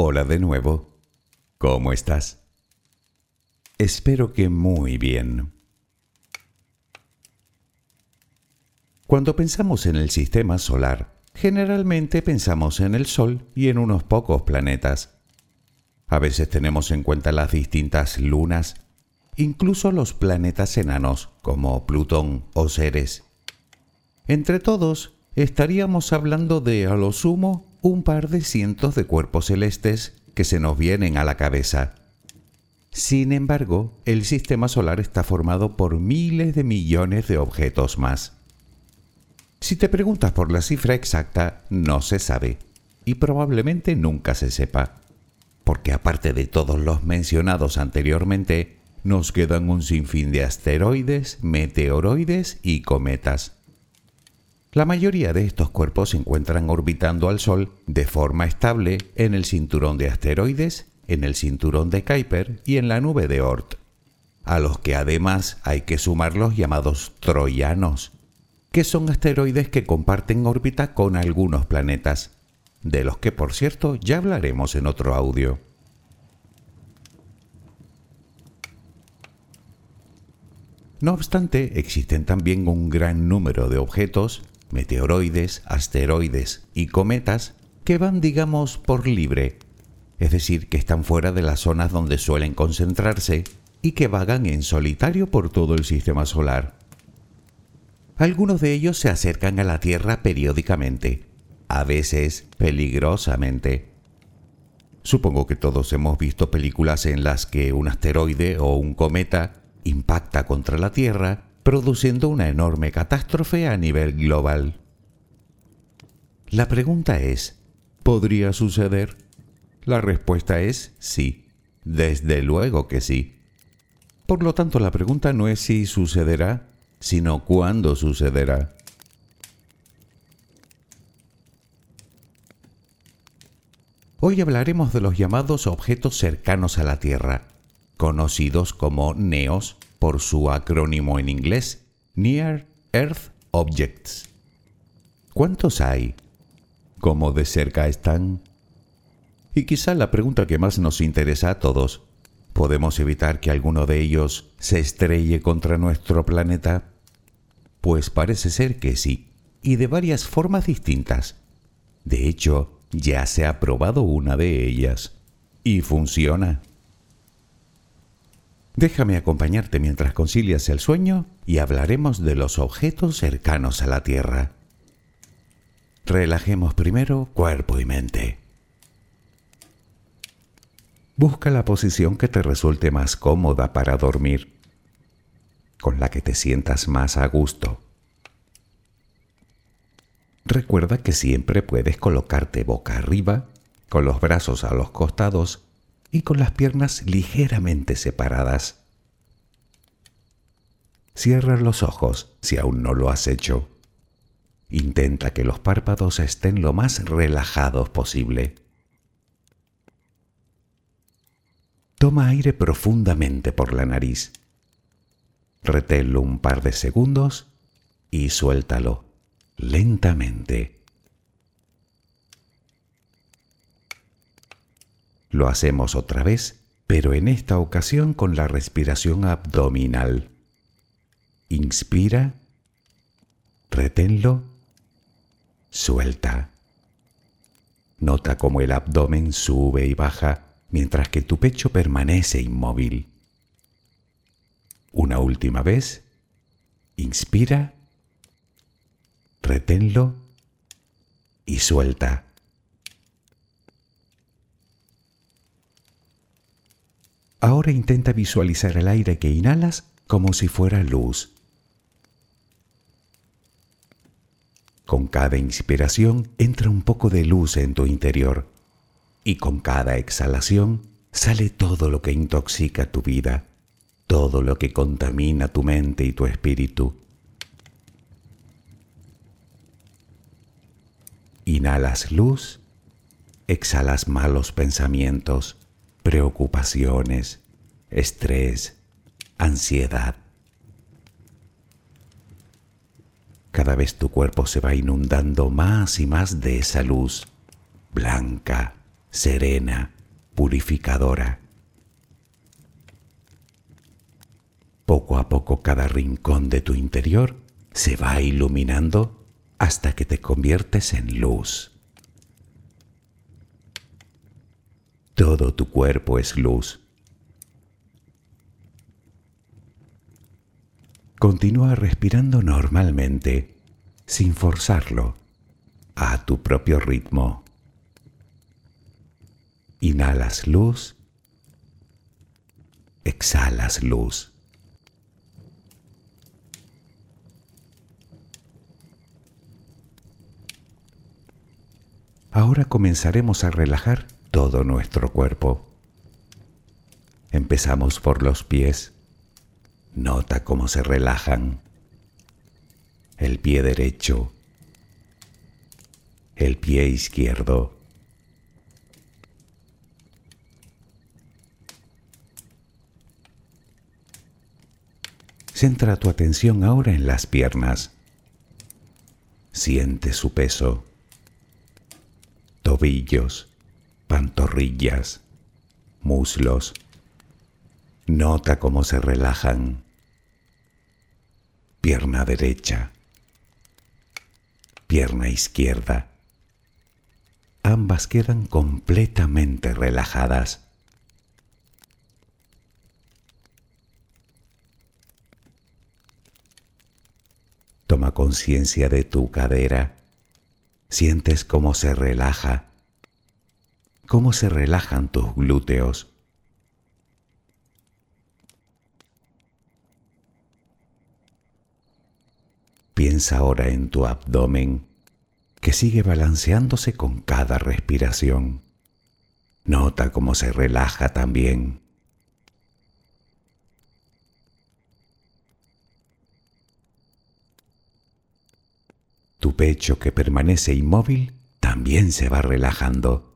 Hola de nuevo. ¿Cómo estás? Espero que muy bien. Cuando pensamos en el sistema solar, generalmente pensamos en el Sol y en unos pocos planetas. A veces tenemos en cuenta las distintas lunas, incluso los planetas enanos como Plutón o Ceres. Entre todos, estaríamos hablando de, a lo sumo, un par de cientos de cuerpos celestes que se nos vienen a la cabeza. Sin embargo, el sistema solar está formado por miles de millones de objetos más. Si te preguntas por la cifra exacta, no se sabe, y probablemente nunca se sepa, porque aparte de todos los mencionados anteriormente, nos quedan un sinfín de asteroides, meteoroides y cometas. La mayoría de estos cuerpos se encuentran orbitando al Sol de forma estable en el cinturón de asteroides, en el cinturón de Kuiper y en la nube de Oort, a los que además hay que sumar los llamados troyanos, que son asteroides que comparten órbita con algunos planetas, de los que por cierto ya hablaremos en otro audio. No obstante, existen también un gran número de objetos meteoroides, asteroides y cometas que van, digamos, por libre, es decir, que están fuera de las zonas donde suelen concentrarse y que vagan en solitario por todo el sistema solar. Algunos de ellos se acercan a la Tierra periódicamente, a veces peligrosamente. Supongo que todos hemos visto películas en las que un asteroide o un cometa impacta contra la Tierra produciendo una enorme catástrofe a nivel global. La pregunta es, ¿podría suceder? La respuesta es sí, desde luego que sí. Por lo tanto, la pregunta no es si sucederá, sino cuándo sucederá. Hoy hablaremos de los llamados objetos cercanos a la Tierra, conocidos como NEOS por su acrónimo en inglés, Near Earth Objects. ¿Cuántos hay? ¿Cómo de cerca están? Y quizá la pregunta que más nos interesa a todos, ¿podemos evitar que alguno de ellos se estrelle contra nuestro planeta? Pues parece ser que sí, y de varias formas distintas. De hecho, ya se ha probado una de ellas, y funciona. Déjame acompañarte mientras concilias el sueño y hablaremos de los objetos cercanos a la Tierra. Relajemos primero cuerpo y mente. Busca la posición que te resulte más cómoda para dormir, con la que te sientas más a gusto. Recuerda que siempre puedes colocarte boca arriba, con los brazos a los costados y con las piernas ligeramente separadas. Cierra los ojos si aún no lo has hecho. Intenta que los párpados estén lo más relajados posible. Toma aire profundamente por la nariz. Reténlo un par de segundos y suéltalo lentamente. Lo hacemos otra vez, pero en esta ocasión con la respiración abdominal. Inspira, Reténlo. Suelta. Nota cómo el abdomen sube y baja mientras que tu pecho permanece inmóvil. Una última vez. Inspira. Reténlo. Y suelta. Ahora intenta visualizar el aire que inhalas como si fuera luz. Con cada inspiración entra un poco de luz en tu interior y con cada exhalación sale todo lo que intoxica tu vida, todo lo que contamina tu mente y tu espíritu. Inhalas luz, exhalas malos pensamientos, preocupaciones, estrés, ansiedad. Cada vez tu cuerpo se va inundando más y más de esa luz blanca, serena, purificadora. Poco a poco cada rincón de tu interior se va iluminando hasta que te conviertes en luz. Todo tu cuerpo es luz. Continúa respirando normalmente, sin forzarlo, a tu propio ritmo. Inhalas luz, exhalas luz. Ahora comenzaremos a relajar todo nuestro cuerpo. Empezamos por los pies. Nota cómo se relajan. El pie derecho. El pie izquierdo. Centra tu atención ahora en las piernas. Siente su peso. Tobillos, pantorrillas, muslos. Nota cómo se relajan. Pierna derecha. Pierna izquierda. Ambas quedan completamente relajadas. Toma conciencia de tu cadera. Sientes cómo se relaja cómo se relajan tus glúteos. Piensa ahora en tu abdomen que sigue balanceándose con cada respiración. Nota cómo se relaja también. Tu pecho que permanece inmóvil también se va relajando.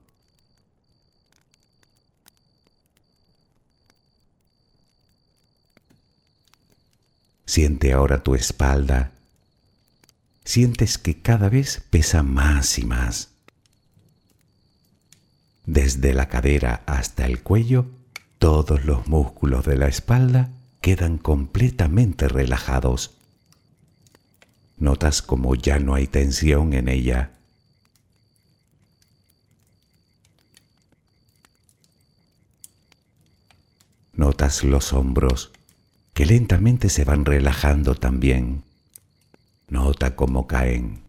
Siente ahora tu espalda. Sientes que cada vez pesa más y más. Desde la cadera hasta el cuello, todos los músculos de la espalda quedan completamente relajados. Notas como ya no hay tensión en ella. Notas los hombros, que lentamente se van relajando también. Nota cómo caen.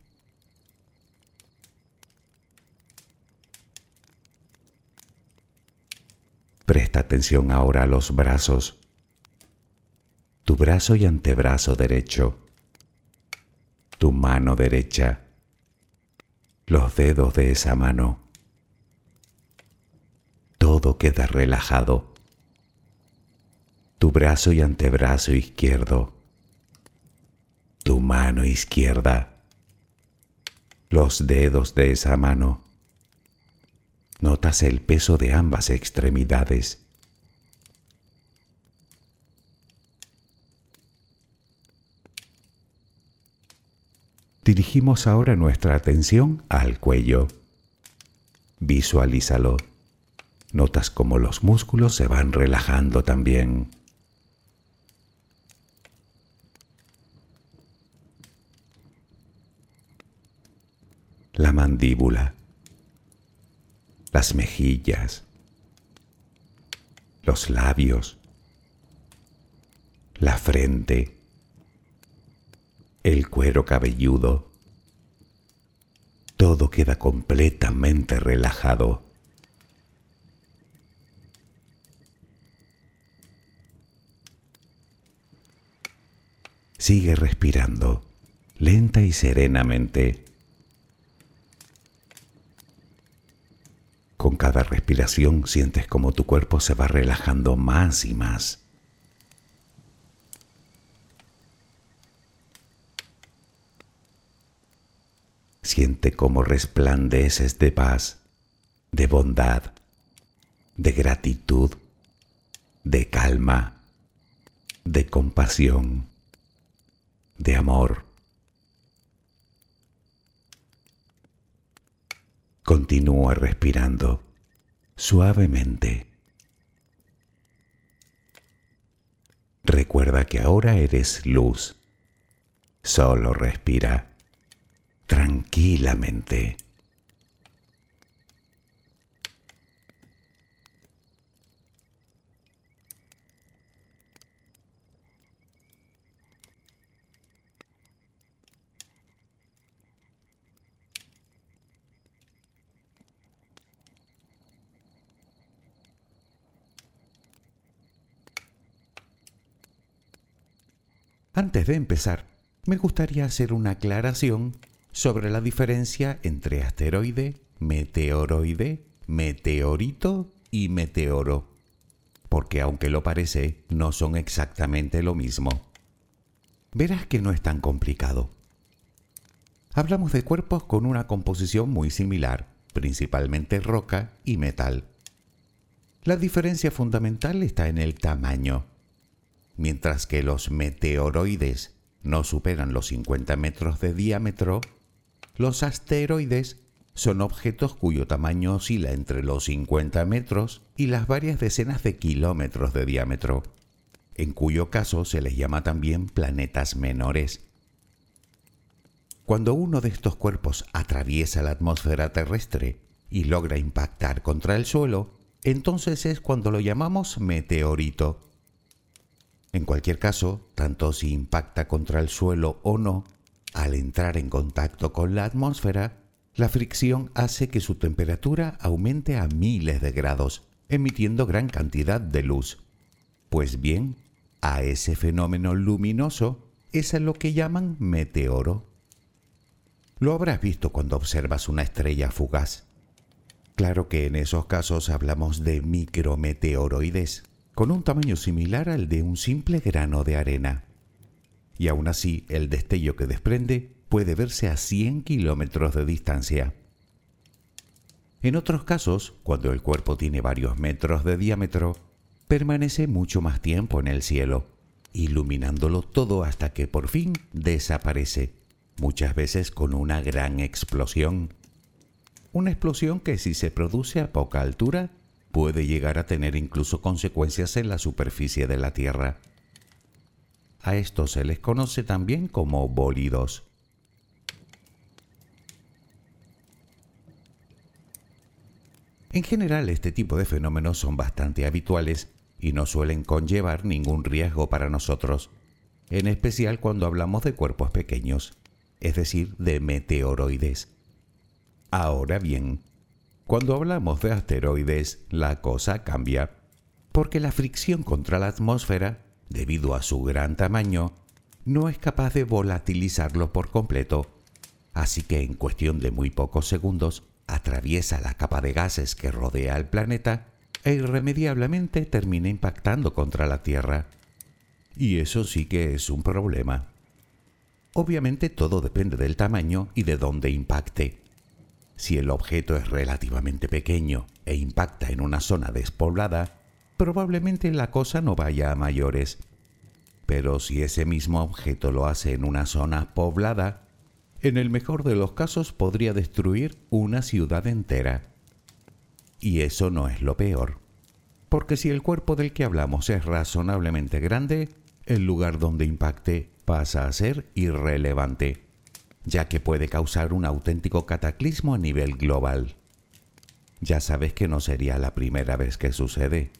Presta atención ahora a los brazos. Tu brazo y antebrazo derecho. Tu mano derecha. Los dedos de esa mano. Todo queda relajado tu brazo y antebrazo izquierdo, tu mano izquierda, los dedos de esa mano. Notas el peso de ambas extremidades. Dirigimos ahora nuestra atención al cuello. Visualízalo. Notas cómo los músculos se van relajando también. La mandíbula, las mejillas, los labios, la frente, el cuero cabelludo. Todo queda completamente relajado. Sigue respirando, lenta y serenamente. Con cada respiración sientes como tu cuerpo se va relajando más y más. Siente cómo resplandeces de paz, de bondad, de gratitud, de calma, de compasión de amor. Continúa respirando suavemente. Recuerda que ahora eres luz. Solo respira tranquilamente. Antes de empezar, me gustaría hacer una aclaración sobre la diferencia entre asteroide, meteoroide, meteorito y meteoro, porque aunque lo parece, no son exactamente lo mismo. Verás que no es tan complicado. Hablamos de cuerpos con una composición muy similar, principalmente roca y metal. La diferencia fundamental está en el tamaño mientras que los meteoroides no superan los 50 metros de diámetro, los asteroides son objetos cuyo tamaño oscila entre los 50 metros y las varias decenas de kilómetros de diámetro, en cuyo caso se les llama también planetas menores. Cuando uno de estos cuerpos atraviesa la atmósfera terrestre y logra impactar contra el suelo, entonces es cuando lo llamamos meteorito en cualquier caso, tanto si impacta contra el suelo o no, al entrar en contacto con la atmósfera, la fricción hace que su temperatura aumente a miles de grados, emitiendo gran cantidad de luz. Pues bien, a ese fenómeno luminoso es a lo que llaman meteoro. Lo habrás visto cuando observas una estrella fugaz. Claro que en esos casos hablamos de micrometeoroides con un tamaño similar al de un simple grano de arena. Y aún así, el destello que desprende puede verse a 100 kilómetros de distancia. En otros casos, cuando el cuerpo tiene varios metros de diámetro, permanece mucho más tiempo en el cielo, iluminándolo todo hasta que por fin desaparece, muchas veces con una gran explosión. Una explosión que si se produce a poca altura puede llegar a tener incluso consecuencias en la superficie de la Tierra. A estos se les conoce también como bólidos. En general, este tipo de fenómenos son bastante habituales y no suelen conllevar ningún riesgo para nosotros, en especial cuando hablamos de cuerpos pequeños, es decir, de meteoroides. Ahora bien, cuando hablamos de asteroides, la cosa cambia, porque la fricción contra la atmósfera, debido a su gran tamaño, no es capaz de volatilizarlo por completo, así que en cuestión de muy pocos segundos atraviesa la capa de gases que rodea al planeta e irremediablemente termina impactando contra la Tierra. Y eso sí que es un problema. Obviamente todo depende del tamaño y de dónde impacte. Si el objeto es relativamente pequeño e impacta en una zona despoblada, probablemente la cosa no vaya a mayores. Pero si ese mismo objeto lo hace en una zona poblada, en el mejor de los casos podría destruir una ciudad entera. Y eso no es lo peor, porque si el cuerpo del que hablamos es razonablemente grande, el lugar donde impacte pasa a ser irrelevante ya que puede causar un auténtico cataclismo a nivel global. Ya sabes que no sería la primera vez que sucede.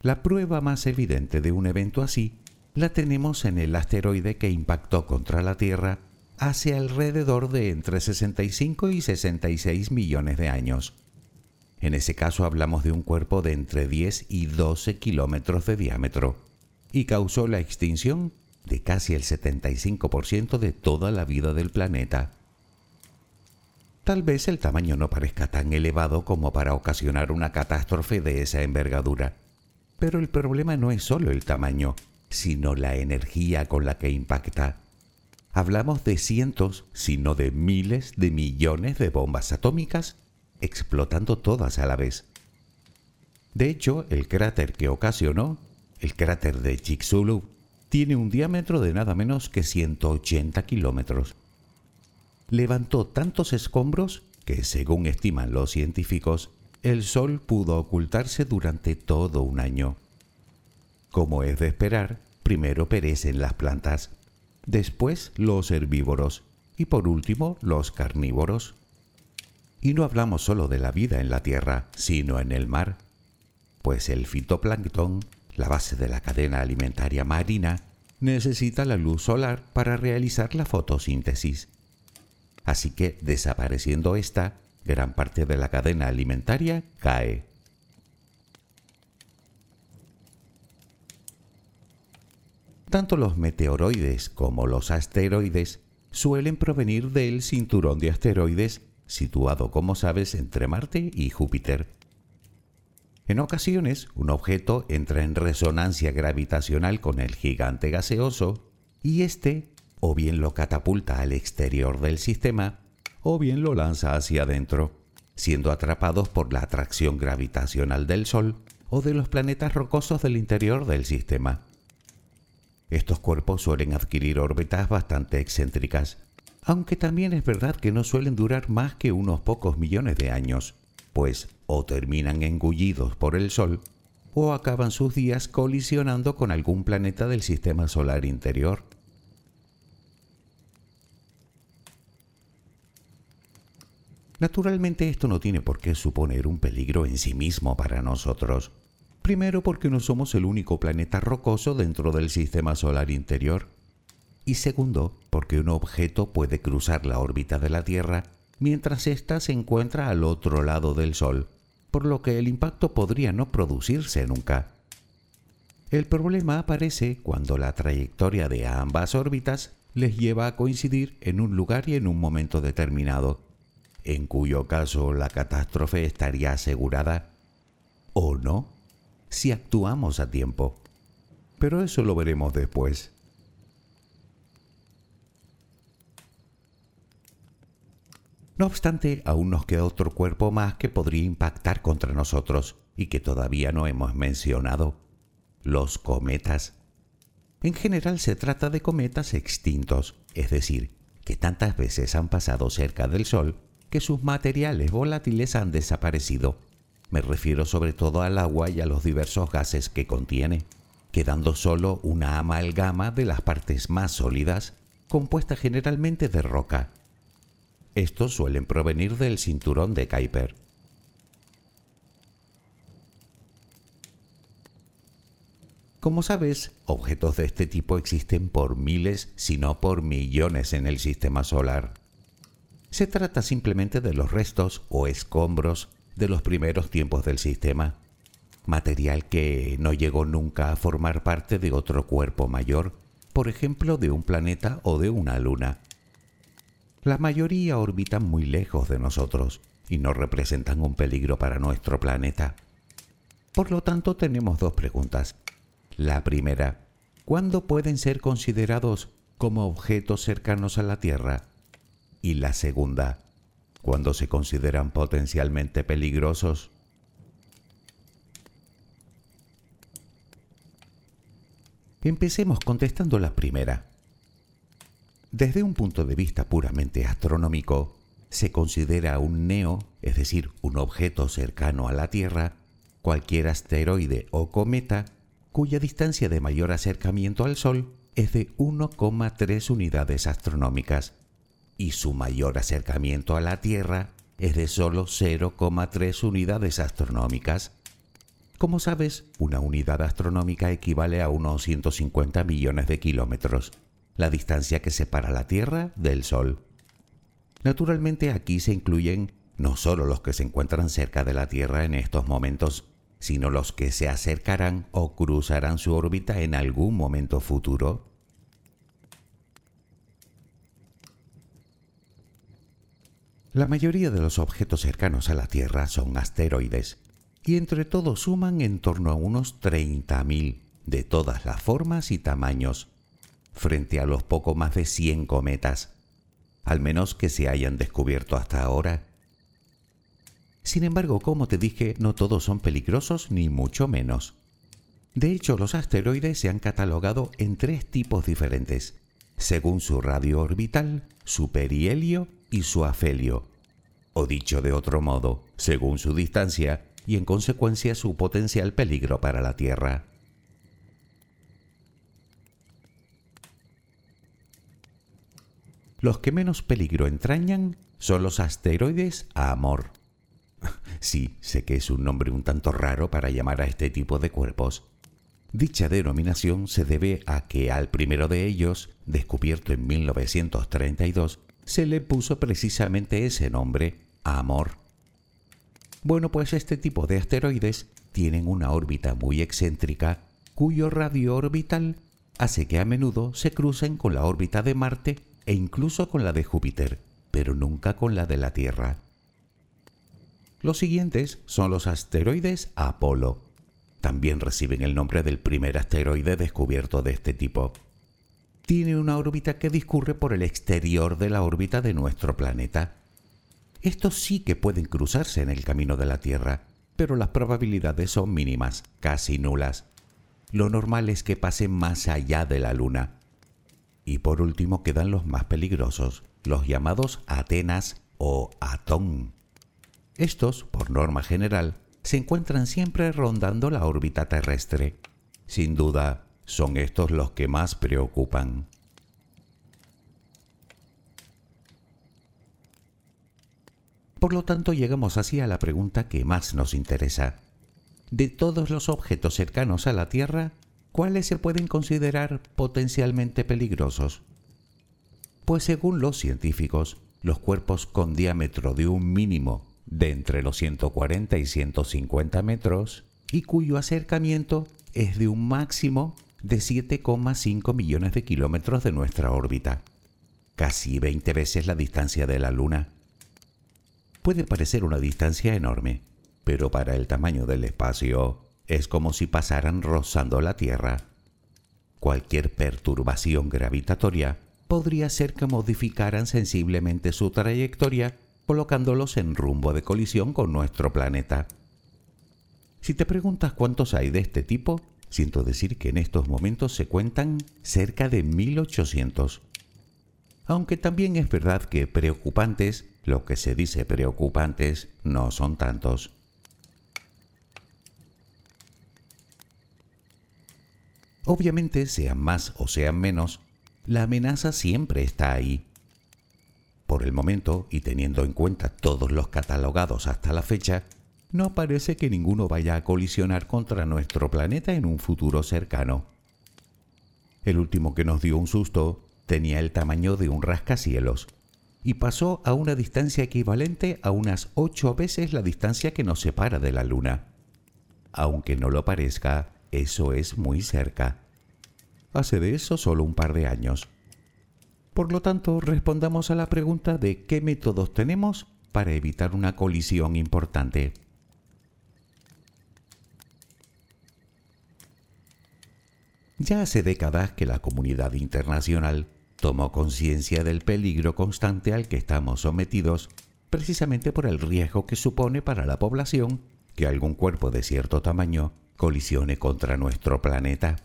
La prueba más evidente de un evento así la tenemos en el asteroide que impactó contra la Tierra hace alrededor de entre 65 y 66 millones de años. En ese caso hablamos de un cuerpo de entre 10 y 12 kilómetros de diámetro y causó la extinción de casi el 75% de toda la vida del planeta. Tal vez el tamaño no parezca tan elevado como para ocasionar una catástrofe de esa envergadura, pero el problema no es solo el tamaño, sino la energía con la que impacta. Hablamos de cientos, sino de miles de millones de bombas atómicas explotando todas a la vez. De hecho, el cráter que ocasionó, el cráter de Chicxulub, tiene un diámetro de nada menos que 180 kilómetros. Levantó tantos escombros que, según estiman los científicos, el Sol pudo ocultarse durante todo un año. Como es de esperar, primero perecen las plantas, después los herbívoros y por último los carnívoros. Y no hablamos solo de la vida en la tierra, sino en el mar, pues el fitoplancton, la base de la cadena alimentaria marina, necesita la luz solar para realizar la fotosíntesis. Así que desapareciendo esta, gran parte de la cadena alimentaria cae. Tanto los meteoroides como los asteroides suelen provenir del cinturón de asteroides situado, como sabes, entre Marte y Júpiter. En ocasiones, un objeto entra en resonancia gravitacional con el gigante gaseoso y éste o bien lo catapulta al exterior del sistema o bien lo lanza hacia adentro, siendo atrapados por la atracción gravitacional del Sol o de los planetas rocosos del interior del sistema. Estos cuerpos suelen adquirir órbitas bastante excéntricas, aunque también es verdad que no suelen durar más que unos pocos millones de años, pues o terminan engullidos por el Sol o acaban sus días colisionando con algún planeta del sistema solar interior. Naturalmente esto no tiene por qué suponer un peligro en sí mismo para nosotros. Primero porque no somos el único planeta rocoso dentro del sistema solar interior. Y segundo porque un objeto puede cruzar la órbita de la Tierra mientras ésta se encuentra al otro lado del Sol, por lo que el impacto podría no producirse nunca. El problema aparece cuando la trayectoria de ambas órbitas les lleva a coincidir en un lugar y en un momento determinado, en cuyo caso la catástrofe estaría asegurada o no si actuamos a tiempo. Pero eso lo veremos después. No obstante, aún nos queda otro cuerpo más que podría impactar contra nosotros y que todavía no hemos mencionado, los cometas. En general se trata de cometas extintos, es decir, que tantas veces han pasado cerca del Sol que sus materiales volátiles han desaparecido. Me refiero sobre todo al agua y a los diversos gases que contiene, quedando solo una amalgama de las partes más sólidas, compuesta generalmente de roca. Estos suelen provenir del cinturón de Kuiper. Como sabes, objetos de este tipo existen por miles, si no por millones en el sistema solar. Se trata simplemente de los restos o escombros de los primeros tiempos del sistema, material que no llegó nunca a formar parte de otro cuerpo mayor, por ejemplo de un planeta o de una luna. La mayoría orbitan muy lejos de nosotros y no representan un peligro para nuestro planeta. Por lo tanto, tenemos dos preguntas. La primera, ¿cuándo pueden ser considerados como objetos cercanos a la Tierra? y la segunda, cuando se consideran potencialmente peligrosos. Empecemos contestando la primera. Desde un punto de vista puramente astronómico, se considera un neo, es decir, un objeto cercano a la Tierra, cualquier asteroide o cometa cuya distancia de mayor acercamiento al Sol es de 1,3 unidades astronómicas y su mayor acercamiento a la Tierra es de solo 0,3 unidades astronómicas. Como sabes, una unidad astronómica equivale a unos 150 millones de kilómetros, la distancia que separa la Tierra del Sol. Naturalmente aquí se incluyen no solo los que se encuentran cerca de la Tierra en estos momentos, sino los que se acercarán o cruzarán su órbita en algún momento futuro. La mayoría de los objetos cercanos a la Tierra son asteroides, y entre todos suman en torno a unos 30.000 de todas las formas y tamaños, frente a los poco más de 100 cometas, al menos que se hayan descubierto hasta ahora. Sin embargo, como te dije, no todos son peligrosos ni mucho menos. De hecho, los asteroides se han catalogado en tres tipos diferentes, según su radio orbital, su perihelio y su afelio. O dicho de otro modo, según su distancia y en consecuencia su potencial peligro para la Tierra. Los que menos peligro entrañan son los asteroides a Amor. Sí, sé que es un nombre un tanto raro para llamar a este tipo de cuerpos. Dicha denominación se debe a que al primero de ellos, descubierto en 1932, se le puso precisamente ese nombre, Amor. Bueno, pues este tipo de asteroides tienen una órbita muy excéntrica cuyo radio orbital hace que a menudo se crucen con la órbita de Marte e incluso con la de Júpiter, pero nunca con la de la Tierra. Los siguientes son los asteroides Apolo. También reciben el nombre del primer asteroide descubierto de este tipo. Tiene una órbita que discurre por el exterior de la órbita de nuestro planeta. Estos sí que pueden cruzarse en el camino de la Tierra, pero las probabilidades son mínimas, casi nulas. Lo normal es que pasen más allá de la Luna, y por último quedan los más peligrosos, los llamados Atenas o Atón. Estos, por norma general, se encuentran siempre rondando la órbita terrestre. Sin duda, son estos los que más preocupan. Por lo tanto, llegamos así a la pregunta que más nos interesa. De todos los objetos cercanos a la Tierra, ¿cuáles se pueden considerar potencialmente peligrosos? Pues según los científicos, los cuerpos con diámetro de un mínimo de entre los 140 y 150 metros y cuyo acercamiento es de un máximo de 7,5 millones de kilómetros de nuestra órbita, casi 20 veces la distancia de la Luna. Puede parecer una distancia enorme, pero para el tamaño del espacio es como si pasaran rozando la Tierra. Cualquier perturbación gravitatoria podría hacer que modificaran sensiblemente su trayectoria colocándolos en rumbo de colisión con nuestro planeta. Si te preguntas cuántos hay de este tipo, siento decir que en estos momentos se cuentan cerca de 1800. Aunque también es verdad que preocupantes, lo que se dice preocupantes, no son tantos. Obviamente, sean más o sean menos, la amenaza siempre está ahí. Por el momento, y teniendo en cuenta todos los catalogados hasta la fecha, no parece que ninguno vaya a colisionar contra nuestro planeta en un futuro cercano. El último que nos dio un susto tenía el tamaño de un rascacielos y pasó a una distancia equivalente a unas ocho veces la distancia que nos separa de la Luna. Aunque no lo parezca, eso es muy cerca. Hace de eso solo un par de años. Por lo tanto, respondamos a la pregunta de qué métodos tenemos para evitar una colisión importante. Ya hace décadas que la comunidad internacional tomó conciencia del peligro constante al que estamos sometidos, precisamente por el riesgo que supone para la población que algún cuerpo de cierto tamaño colisione contra nuestro planeta.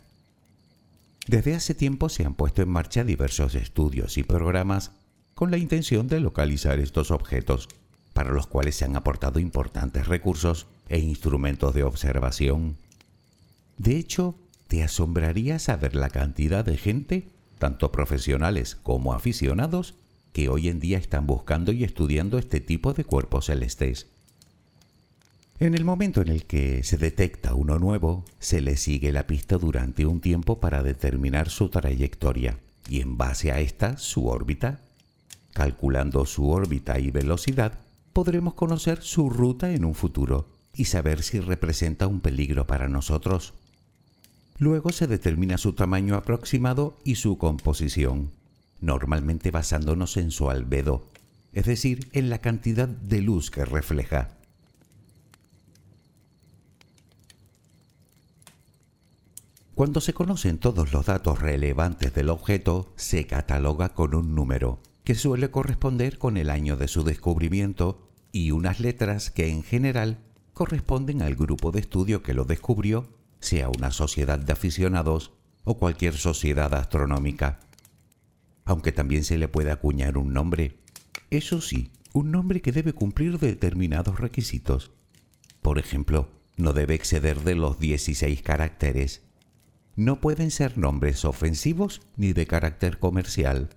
Desde hace tiempo se han puesto en marcha diversos estudios y programas con la intención de localizar estos objetos, para los cuales se han aportado importantes recursos e instrumentos de observación. De hecho, te asombraría saber la cantidad de gente, tanto profesionales como aficionados, que hoy en día están buscando y estudiando este tipo de cuerpos celestes. En el momento en el que se detecta uno nuevo, se le sigue la pista durante un tiempo para determinar su trayectoria y en base a esta su órbita. Calculando su órbita y velocidad, podremos conocer su ruta en un futuro y saber si representa un peligro para nosotros. Luego se determina su tamaño aproximado y su composición, normalmente basándonos en su albedo, es decir, en la cantidad de luz que refleja. Cuando se conocen todos los datos relevantes del objeto, se cataloga con un número, que suele corresponder con el año de su descubrimiento, y unas letras que en general corresponden al grupo de estudio que lo descubrió, sea una sociedad de aficionados o cualquier sociedad astronómica. Aunque también se le puede acuñar un nombre. Eso sí, un nombre que debe cumplir determinados requisitos. Por ejemplo, no debe exceder de los 16 caracteres no pueden ser nombres ofensivos ni de carácter comercial.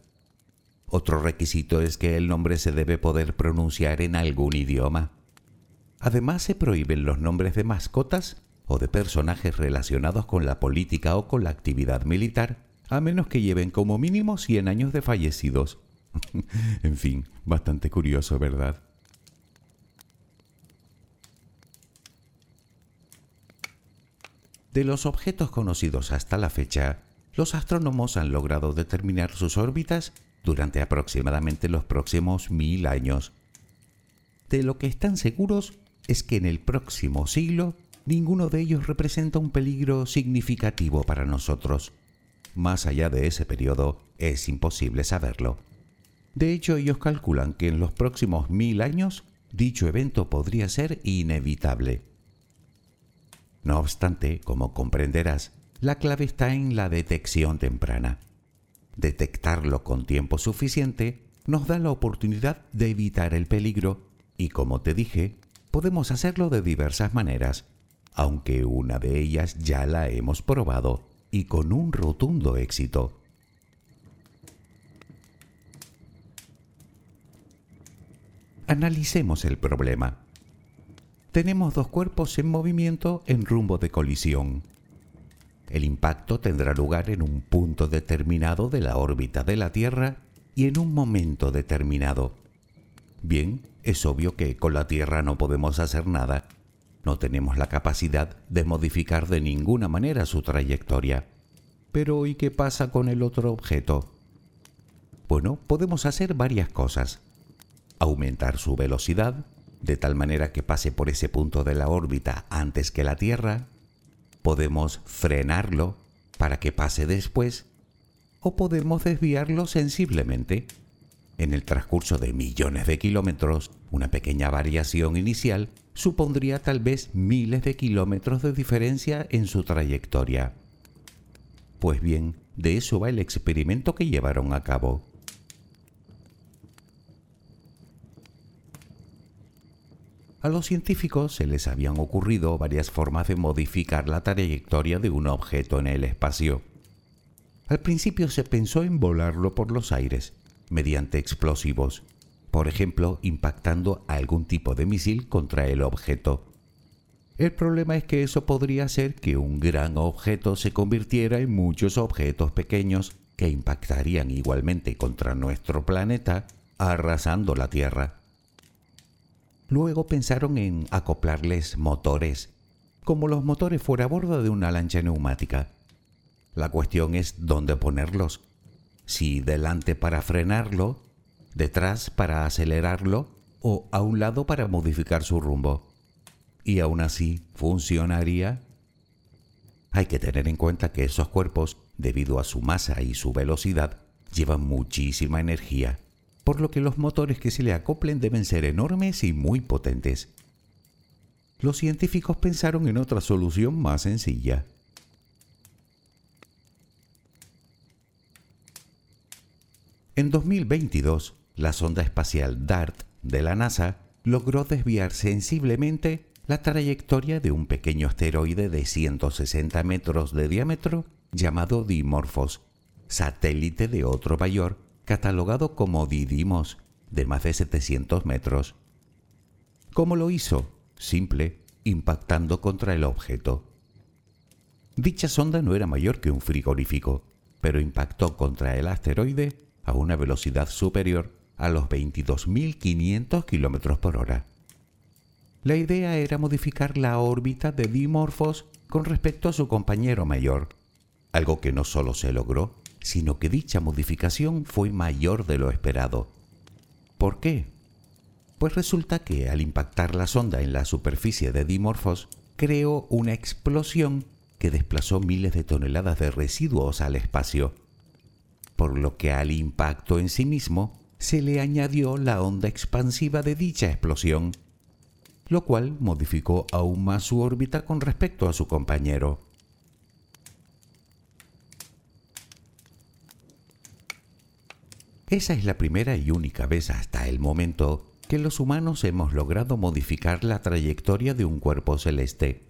Otro requisito es que el nombre se debe poder pronunciar en algún idioma. Además se prohíben los nombres de mascotas o de personajes relacionados con la política o con la actividad militar, a menos que lleven como mínimo 100 años de fallecidos. en fin, bastante curioso, ¿verdad? De los objetos conocidos hasta la fecha, los astrónomos han logrado determinar sus órbitas durante aproximadamente los próximos mil años. De lo que están seguros es que en el próximo siglo ninguno de ellos representa un peligro significativo para nosotros. Más allá de ese periodo es imposible saberlo. De hecho, ellos calculan que en los próximos mil años dicho evento podría ser inevitable. No obstante, como comprenderás, la clave está en la detección temprana. Detectarlo con tiempo suficiente nos da la oportunidad de evitar el peligro y como te dije, podemos hacerlo de diversas maneras, aunque una de ellas ya la hemos probado y con un rotundo éxito. Analicemos el problema tenemos dos cuerpos en movimiento en rumbo de colisión. El impacto tendrá lugar en un punto determinado de la órbita de la Tierra y en un momento determinado. Bien, es obvio que con la Tierra no podemos hacer nada. No tenemos la capacidad de modificar de ninguna manera su trayectoria. Pero ¿y qué pasa con el otro objeto? Bueno, podemos hacer varias cosas. Aumentar su velocidad, de tal manera que pase por ese punto de la órbita antes que la Tierra, podemos frenarlo para que pase después, o podemos desviarlo sensiblemente. En el transcurso de millones de kilómetros, una pequeña variación inicial supondría tal vez miles de kilómetros de diferencia en su trayectoria. Pues bien, de eso va el experimento que llevaron a cabo. A los científicos se les habían ocurrido varias formas de modificar la trayectoria de un objeto en el espacio. Al principio se pensó en volarlo por los aires, mediante explosivos, por ejemplo, impactando algún tipo de misil contra el objeto. El problema es que eso podría hacer que un gran objeto se convirtiera en muchos objetos pequeños que impactarían igualmente contra nuestro planeta, arrasando la Tierra. Luego pensaron en acoplarles motores, como los motores fuera a bordo de una lancha neumática. La cuestión es dónde ponerlos. Si delante para frenarlo, detrás para acelerarlo o a un lado para modificar su rumbo. Y aún así, ¿funcionaría? Hay que tener en cuenta que esos cuerpos, debido a su masa y su velocidad, llevan muchísima energía por lo que los motores que se le acoplen deben ser enormes y muy potentes. Los científicos pensaron en otra solución más sencilla. En 2022, la sonda espacial DART de la NASA logró desviar sensiblemente la trayectoria de un pequeño asteroide de 160 metros de diámetro llamado Dimorphos, satélite de otro mayor catalogado como Didymos, de más de 700 metros. ¿Cómo lo hizo? Simple, impactando contra el objeto. Dicha sonda no era mayor que un frigorífico, pero impactó contra el asteroide a una velocidad superior a los 22.500 km por hora. La idea era modificar la órbita de Dimorphos con respecto a su compañero mayor, algo que no solo se logró, sino que dicha modificación fue mayor de lo esperado. ¿Por qué? Pues resulta que al impactar la sonda en la superficie de Dimorphos, creó una explosión que desplazó miles de toneladas de residuos al espacio, por lo que al impacto en sí mismo se le añadió la onda expansiva de dicha explosión, lo cual modificó aún más su órbita con respecto a su compañero. Esa es la primera y única vez hasta el momento que los humanos hemos logrado modificar la trayectoria de un cuerpo celeste.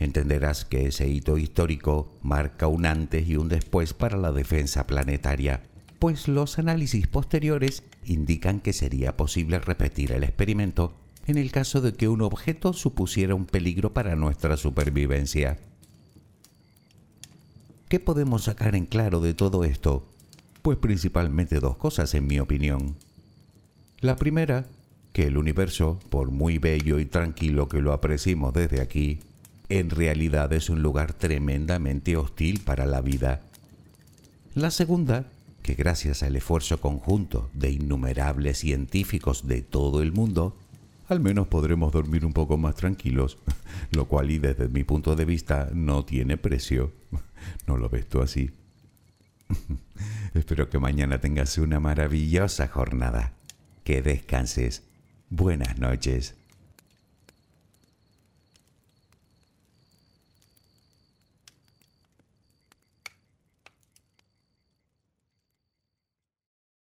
Entenderás que ese hito histórico marca un antes y un después para la defensa planetaria, pues los análisis posteriores indican que sería posible repetir el experimento en el caso de que un objeto supusiera un peligro para nuestra supervivencia. ¿Qué podemos sacar en claro de todo esto? Pues principalmente dos cosas en mi opinión. La primera, que el universo, por muy bello y tranquilo que lo apreciemos desde aquí, en realidad es un lugar tremendamente hostil para la vida. La segunda, que gracias al esfuerzo conjunto de innumerables científicos de todo el mundo, al menos podremos dormir un poco más tranquilos, lo cual y desde mi punto de vista no tiene precio. ¿No lo ves tú así? Espero que mañana tengas una maravillosa jornada. Que descanses. Buenas noches.